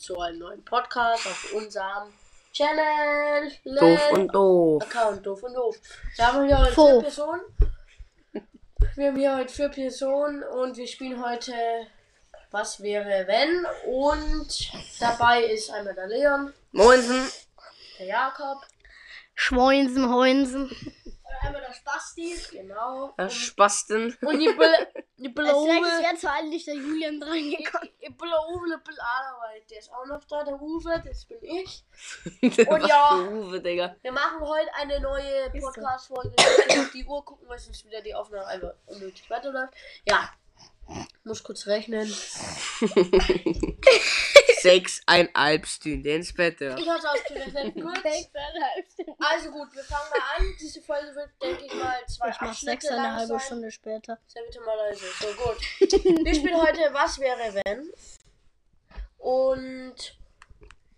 zu einem neuen Podcast auf unserem Channel. Doof und doof. Account Doof und Doof. Wir haben hier heute vier. Personen. Wir haben hier heute vier Personen und wir spielen heute Was wäre wenn? Und dabei ist einmal der Leon, Moinsen. der Jakob, Schweinsen, Heunsen. einmal der Spasti, genau. Das Spasten. Und die die Bille nächstes wäre zwar eigentlich der Julian dran gekommen. Ich bin der Uwe, ich bin Ada, weil der ist auch noch da, der Uwe, das bin ich. Und ja. Uwe, Digga. Wir machen heute eine neue. Podcast-Folge. Ich muss auf die Uhr gucken, weil sonst wieder die Aufnahme einfach unnötig weiterläuft. Ja. Muss kurz rechnen. Sechseinhalb Stunden ins Bett. Ja. Ich hatte ausgerechnet. Gut. Also gut, wir fangen mal an. Diese Folge wird, denke ich mal, zwei Ich mach Abschnitte sechs eine lang halbe sein. Stunde später. Sei bitte mal leise. So, gut. Wir spielen heute Was wäre wenn? Und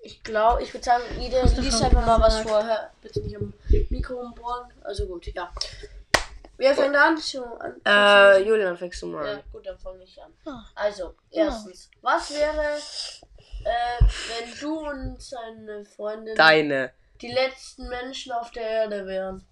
ich glaube, ich würde sagen, jeder Hast du liest schon einfach mal was gesagt? vorher. Bitte nicht am Mikro umbohren. Also gut, ja. Wer fängt an? So, an Äh, Julian, fängst du mal ja, an. gut, dann fange ich an. Ah. Also, erstens, was wäre, äh, wenn du und seine Freundin Deine. die letzten Menschen auf der Erde wären?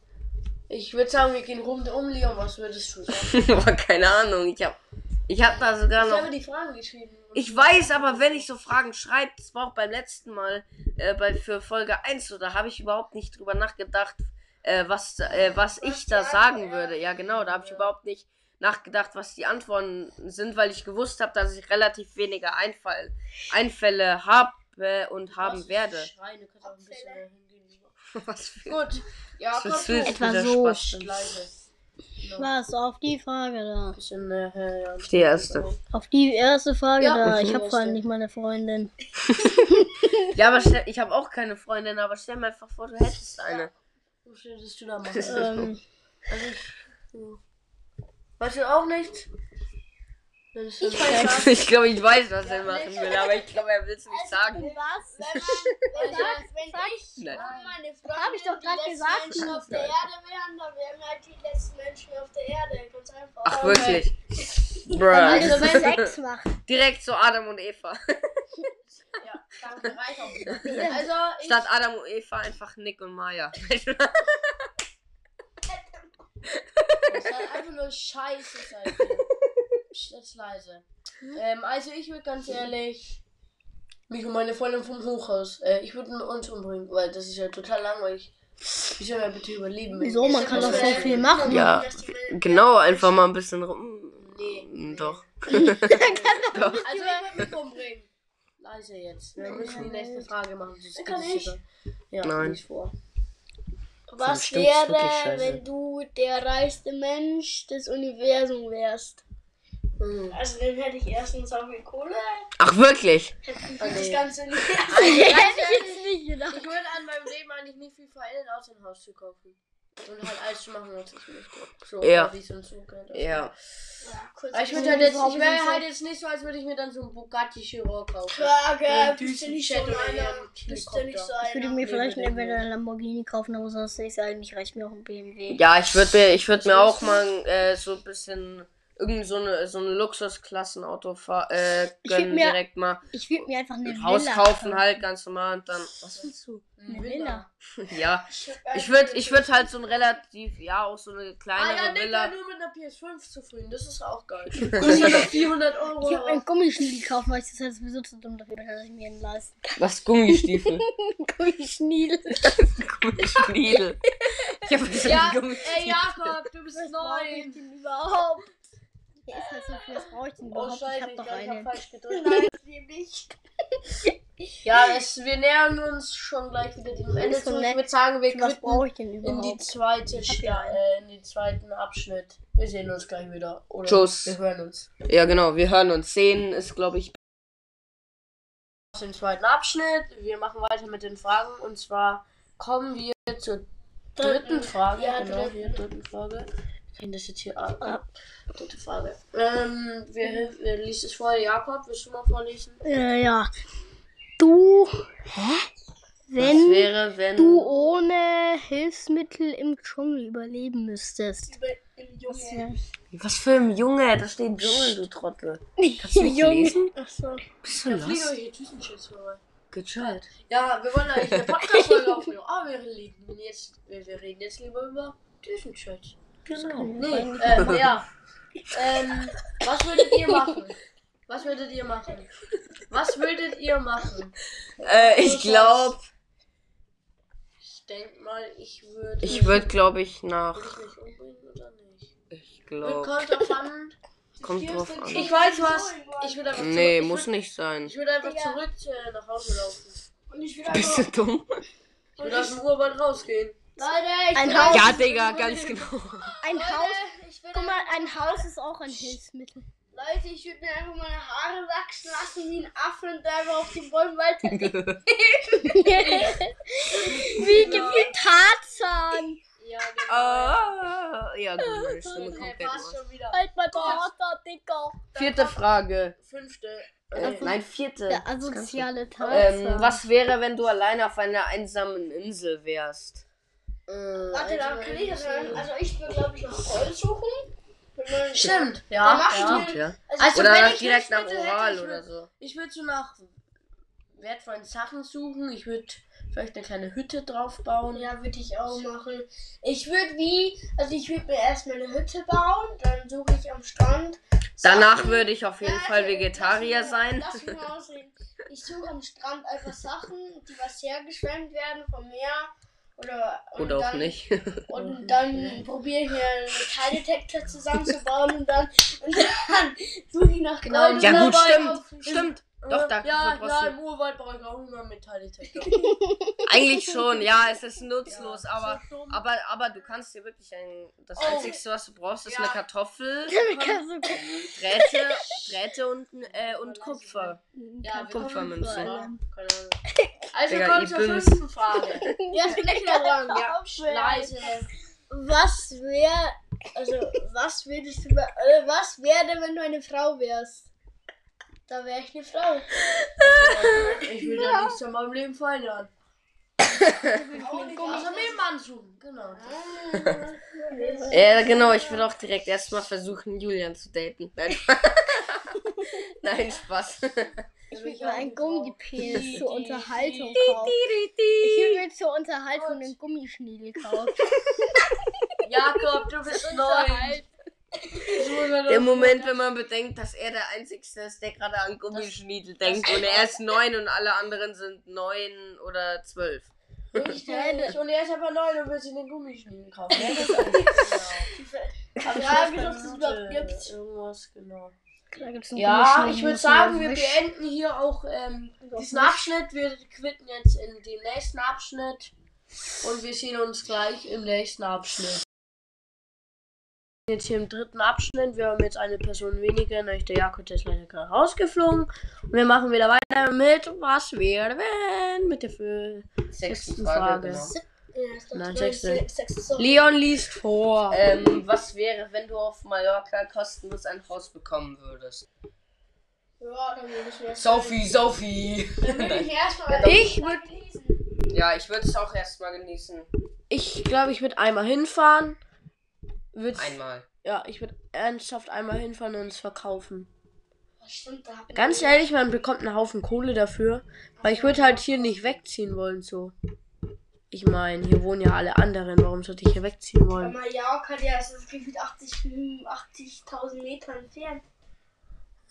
Ich würde sagen, wir gehen rum um, Leon. Was würdest du sagen? Keine Ahnung. Ich hab, ich hab da sogar Ich noch. habe die Fragen geschrieben. Ich weiß, aber wenn ich so Fragen schreibe, das war auch beim letzten Mal äh, bei, für Folge 1 so, da habe ich überhaupt nicht drüber nachgedacht, äh, was, äh, was ich da sagen würde. Ja, genau, da habe ich überhaupt nicht nachgedacht, was die Antworten sind, weil ich gewusst habe, dass ich relativ wenige Einfall, Einfälle habe und haben werde. Lieber. Was für Gut. Ja, was du Etwa so. Was? Auf die Frage da. Bisschen, äh, ja. Die erste. Auf die erste Frage Ja, da. Ich habe vor allem nicht meine Freundin. Ja, aber stell, ich habe auch keine Freundin, aber stell mir einfach vor, du hättest eine. Was würdest du da machen? Ähm, Also ich. Weißt du auch nicht? Ich Ich glaube, ich weiß, was er machen will, aber ich glaube, er will es nicht sagen. was? Wenn, man, wenn, wenn ich meine Freundin Hab ich doch letzten gesagt. Menschen auf der Erde wären, dann wären halt die letzten Menschen auf der Erde. Ganz einfach. Ach, wirklich? Also Bruh. wenn Sex macht. Direkt zu Adam und Eva. Ja, danke, reicht auch wieder. Also, Statt Adam und Eva einfach Nick und Maya. das soll einfach nur scheiße sein. Psst, Jetzt leise. Ähm, also ich würde ganz ehrlich mich und meine Freundin vom Hochhaus, äh, ich würde uns umbringen, weil das ist ja total langweilig. Wie soll man bitte überleben? Wieso? Man kann doch so viel machen. Ja, genau, einfach mal ein bisschen rum. Nee, nee. Doch. Also ich würde mich umbringen. Leise jetzt. Wir müssen die nächste Frage machen. sonst Kann ich? Ja, Nein. lies vor. Was wäre, wenn du der reichste Mensch des Universums wärst? Hm. Also dann hätte ich erstens auch viel Kohle, Ach, wirklich? hätte ich Okay. das Ganze nicht. Also, ganz ehrlich, nicht gedacht. Ich würde an meinem Leben eigentlich nicht viel verändern, außer ein Haus zu kaufen. Und halt alles zu machen, was ich möchte. So, Ja. Partys und so. halt. Ja. Ja, kurz Aber ich würde halt jetzt, ich wäre halt jetzt nicht so, als würde ich mir dann so ein Bugatti Chiron kaufen. Frage, Ein bist du nicht so einer? Bist du nicht so Helikopter. Ich würde einer? mir vielleicht entweder nee. einen Lamborghini kaufen, aber sonst ist eigentlich reicht mir auch ein BMW. Ja, ich würde mir, ich würde mir auch mal äh, so ein bisschen irgend so eine so ein Luxusklassenauto fahr, äh, Ich gönnen mir- direkt mal. Ich würde mir einfach eine Ein Haus Villa kaufen halt ganz normal und dann. Was willst du? Eine Villa. Ja. Ich würde ich würd halt so ein relativ, ja, auch so eine Ah kleinere ja, Nick Villa. war nur mit einer PS5 zufrieden, das ist auch geil. Und nur noch 400 Euro. Ich würde mir einen Gummischniedel kaufen, weil ich das halt sowieso zu dumm dafür bin, dass ich mir ihn leisten Was Gummistiefel? Gummischniedel. Gummistiefel. Ich habe Ja, Gummistiefel. ey Jakob, du bist neu. denn überhaupt? Der ist halt so viel, was brauche ich denn Oh überhaupt? ich scheiße, hab ich glaube, ich habe einen. falsch gedrückt. Nein, nämlich. Ja, es, wir nähern uns schon gleich wieder dem Ende ist so zu. Ich würde sagen, wir Was brauche ich denn in die überhaupt? zweite hab Sta äh, in den zweiten Abschnitt. Wir sehen uns gleich wieder. Oder Tschüss. Wir hören uns. Ja, genau, wir hören uns. 10 ist, glaube ich. Aus dem zweiten Abschnitt. Wir machen weiter mit den Fragen. Und zwar kommen wir zur dritten Frage. Ja, genau, dritten. hier, dritten Frage. Ich kann das jetzt hier ab. Dritte Frage. Ähm, wer, wer liest es vor? Jakob, willst du mal vorlesen? Äh, ja. Du. Hä? Was Wenn wäre, wenn. du ohne Hilfsmittel im Dschungel überleben müsstest. Im Junge. Was für ein Junge? Da steht Dschungel, du Trottel. Kannst du nicht Junge. lesen? Achso. Bist du fliegen los? welche Tütenchips vorbei. Gechillt. Ja, wir wollen eigentlich eine Podcast-Folge aufnehmen. Aber wir reden jetzt, wir, wir reden jetzt lieber über Tütenchips. Genau. Nee, ähm, ja. Ähm, was würdet ihr machen? Was würdet ihr machen? Was würdet ihr machen? Äh, ich glaube, Ich denk mal, ich würde. ich würde, glaube ich, nach. Würde ich mich umbringen oder nicht? Ich Wird glaube. kommt drauf an. Kommt drauf an. Ich weiß was. Ich würde einfach Nee, zurück, muss würd, nicht sein. Ich würde einfach Digga. zurück äh, nach Hause laufen. Und ich will Bist du einfach. dumm? Ich würde aus dem Urwald rausgehen. Leute, ich Ein Haus. Ja, Digga, ganz genau. Ein Leute, Haus. Guck mal, ein Haus ist auch ein Hilfsmittel. Leute, ich würde mir einfach meine Haare wachsen lassen wie ein Affe und da einfach auf den Bäumen weiter. Wie gefühlt Tarzan. Ja, genau. Ah, ja, gut, Stimme Okay, komplett. Halt mal Vater, Dicker. Vierte Frage. Fünfte. Äh, Äh, nein, vierte. Der asoziale Ähm, Tarzan. was wäre, wenn du alleine auf einer einsamen Insel wärst? Äh, Warte, da kann ich das sagen. Also ich würde, glaube ich, nach Gold suchen. Stimmt, ja. ja. mir- Ja. Also, Also, Oder wenn ich direkt nach hätte, Oral ich oder würd- so. Ich würde so nach wertvollen Sachen suchen. Ich würde vielleicht eine kleine Hütte drauf bauen. Ja, würde ich auch machen. Ich würde wie, also ich würde mir erstmal eine Hütte bauen, dann suche ich am Strand. Danach Sachen. würde ich auf jeden Ja, Fall Vegetarier lass sein. Lass mich mal. Ich suche am Strand einfach Sachen, die was hergeschwemmt werden vom Meer. Oder, und Oder auch dann, nicht. Und dann probiere ich mir einen Metalldetektor zusammenzubauen und dann, und dann suche ich nach Genau, Gold. Ja und gut, stimmt. auf- Stimmt. Doch, da ja, brauchst ja, du- im Urwald brauche ich auch immer einen Metalldetektor. Eigentlich schon, ja, es ist nutzlos, Ja, aber, so aber, aber du kannst dir wirklich ein. Das Oh. Einzige, was du brauchst, ist Ja. eine Kartoffel, Drähte, Drähte und, äh, und Kupfer. Ja, Kupfermünze. Ja, Ahnung. Also Digga, kommt ich zur fünften Frage. Bin ich wieder dran. Ja, leise. Was wäre, also was würdest du, be- äh, was wäre, wenn du eine Frau wärst? Da wäre ich eine Frau. Ich will ja nichts in meinem Leben verändern. Außer mir einen Mann suchen. Genau. Ja, genau, ich würde auch direkt erstmal versuchen, Julian zu daten. Nein, Nein Spaß. Ich würde mir ein Gummipenis zur Unterhaltung kaufen. Ich würde mir zur Unterhaltung einen Gummischniedel kaufen. Jakob, du bist neun. Der Moment, wenn man bedenkt, dass er der Einzige ist, der gerade an Gummischniedel denkt und er ist neun und alle anderen sind neun oder zwölf. Richtig. Und er ist aber neun und will sich den Gummischnieden kaufen. Ja, das ist genau. Aber ich ob es das überhaupt gibt. Irgendwas, genau. Ja, Gummischniedel, ich würde sagen, wir erwischen. beenden hier auch ähm, diesen Abschnitt. Wir quitten jetzt in den nächsten Abschnitt. Und wir sehen uns gleich im nächsten Abschnitt. Jetzt hier im dritten Abschnitt. Wir haben jetzt eine Person weniger, nämlich der Jakob der ist leider gerade rausgeflogen. Und wir machen wieder weiter mit Was wäre wenn? Mit der für sechsten Frage. genau. Ja, ist doch Nein, sechste. Leon liest vor. Ähm, was wäre, wenn du auf Mallorca kostenlos ein Haus bekommen würdest? Ja, dann würde ich mir Sophie, Sophie! Dann würde ich mir erstmal. Ich würde. Ja, ich würde es auch erstmal genießen. Ich glaube, ich würde einmal hinfahren. Würd, Einmal. Ja, ich würde ernsthaft einmal hinfahren und es verkaufen. Stimmt, da hab ich- Ganz ehrlich, man bekommt einen Haufen Kohle dafür. Weil ich würde halt hier nicht wegziehen wollen, so. Ich meine, hier wohnen ja alle anderen. Warum sollte ich hier wegziehen wollen? Mallorca, der ist das gefühlt 80 80.000 Meter entfernt.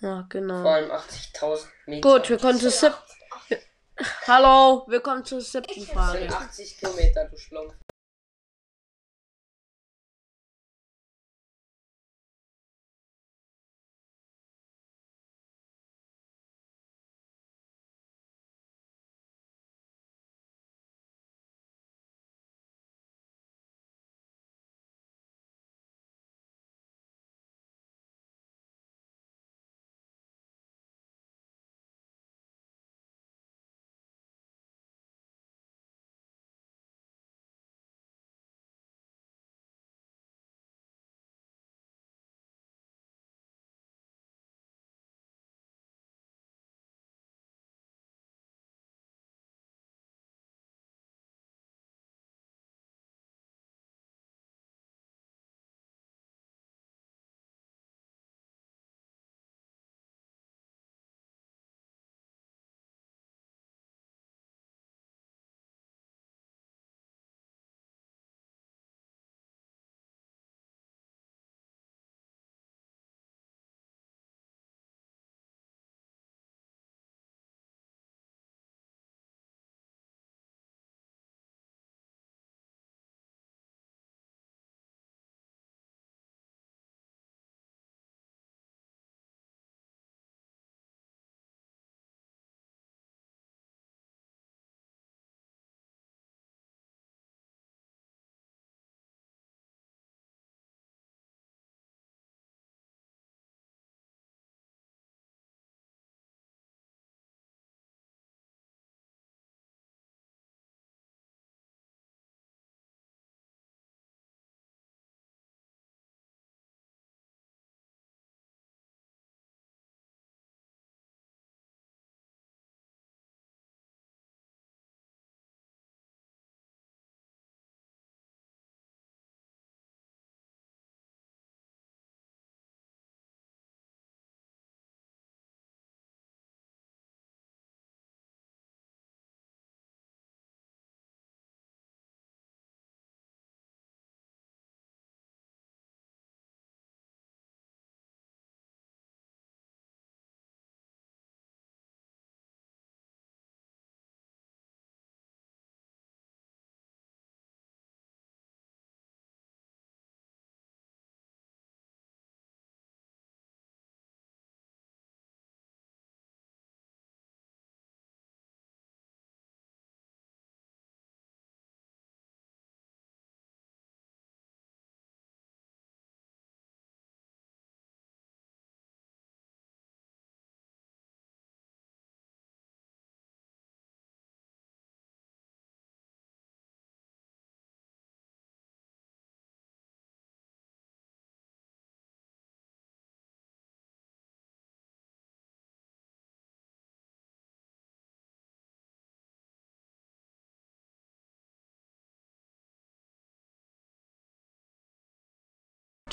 Ja, Vor genau. allem 80.000 Meter. Gut, wir kommen zur siebten. Hallo, wir kommen zur siebten Frage. sind 80 Kilometer, du Schlumpf.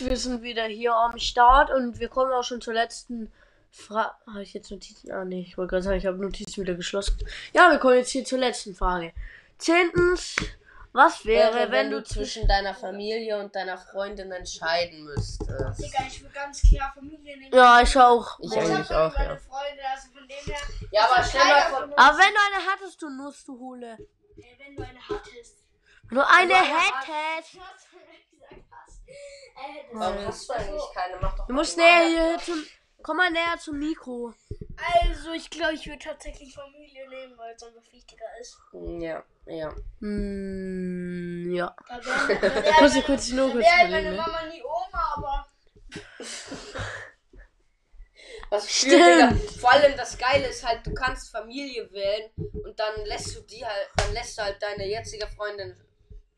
Wir sind wieder hier am Start und wir kommen auch schon zur letzten Frage. Habe ich jetzt Notizen? Ah, nee, ich wollte gerade sagen, ich habe Notizen wieder geschlossen. Ja, wir kommen jetzt hier zur letzten Frage. Zehntens, was wäre, wenn, du zwischen. deiner Familie und deiner Freundin entscheiden müsstest? Digga, ich will ganz klar Familie nehmen. Ja, ich auch. Ich Ich eigentlich hab auch, meine ja. Freunde, also von dem her. Ja, aber Also stell mal vor. von Aber wenn du eine hattest, du musst du hole. Ey, wenn du eine hattest. Wenn du eine eine hättest. Was du gesagt hast. Ey, das Warum hast du eigentlich keine? Mach doch Du musst näher Wahrheit. hier zum. Komm mal näher zum Mikro. Also, ich glaube, ich würde tatsächlich Familie nehmen, weil es einfach wichtiger ist. Ja, ja. Hm, ja. Da wäre da Ich muss wär, dir kurz nur kurz wär meine überlegen. Ne? Mama nie Oma, aber. Was für, Stimmt. Digga. Vor allem das Geile ist halt, du kannst Familie wählen und dann lässt du die halt, dann lässt du halt deine jetzige Freundin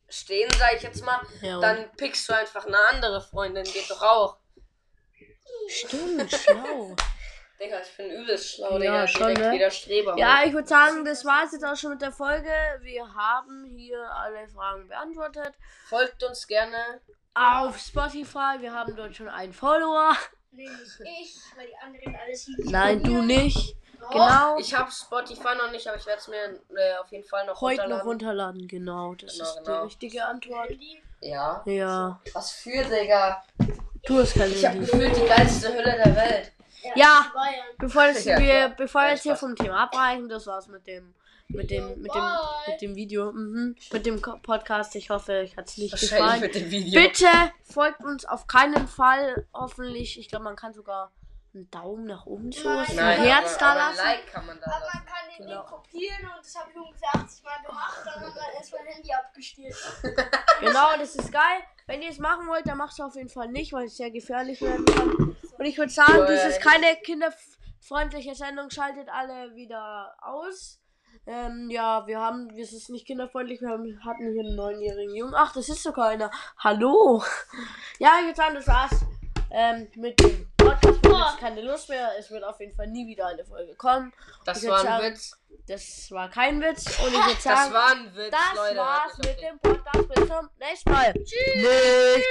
stehen, sag ich jetzt mal. Ja, Dann pickst du einfach eine andere Freundin, geht doch auch. Stimmt, schlau. Digga, ich bin übelst schlau, Ja, Digga. schon, ne? wieder Streber. Ja, ich würde sagen, das war's jetzt auch schon mit der Folge. Wir haben hier alle Fragen beantwortet. Folgt uns gerne. Auf Spotify, wir haben dort schon einen Follower. Nee, nicht ich, weil die anderen alles Nein, du nicht. Doch. Genau. Ich habe Spotify noch nicht, aber ich werde es mir äh, auf jeden Fall noch Heute noch runterladen. runterladen, genau. Das Genau, ist die genau. richtige Antwort. Ja. Ja. Was für, Digga. Du hast kein Ich habe gefühlt die geilste Hülle der Welt. Ja. Bayern. Bevor, das, Ja, wir, bevor wir Ja, jetzt hier vom Thema abweichen, das war's mit dem mit dem mit dem mit dem Video, mhm. mit dem Podcast. Ich hoffe, euch hat's nicht Wahrscheinlich gefallen. mit dem Video. Bitte folgt uns auf keinen Fall. Hoffentlich, ich glaube, man kann sogar einen Daumen nach oben zu, Nein. ein Nein, Herz aber, da aber lassen. Like kann man da Aber man kann den Genau. Link kopieren und das habe ich ungefähr 80 Mal gemacht. Dann hat man erst mein Handy abgestellt. Genau, das ist geil. Wenn ihr es machen wollt, dann macht es auf jeden Fall nicht, weil es sehr gefährlich werden kann. Und ich würde sagen, ja, ist keine kinderfreundliche Sendung. Schaltet alle wieder aus. Ähm, ja, wir haben, es ist nicht kinderfreundlich, wir haben, hatten hier einen neunjährigen Jungen. Ach, das ist sogar einer. Hallo. Ja, ich würde sagen, das war's. Ähm, mit dem Podcast. Ich habe jetzt keine Lust mehr. Es wird auf jeden Fall nie wieder eine Folge kommen. Das war ein sagen, Witz. Das war kein Witz. Und ich würde sagen, Das war ein Witz, das Leute. war's mit dem Podcast. Bis zum nächsten Mal. Tschüss.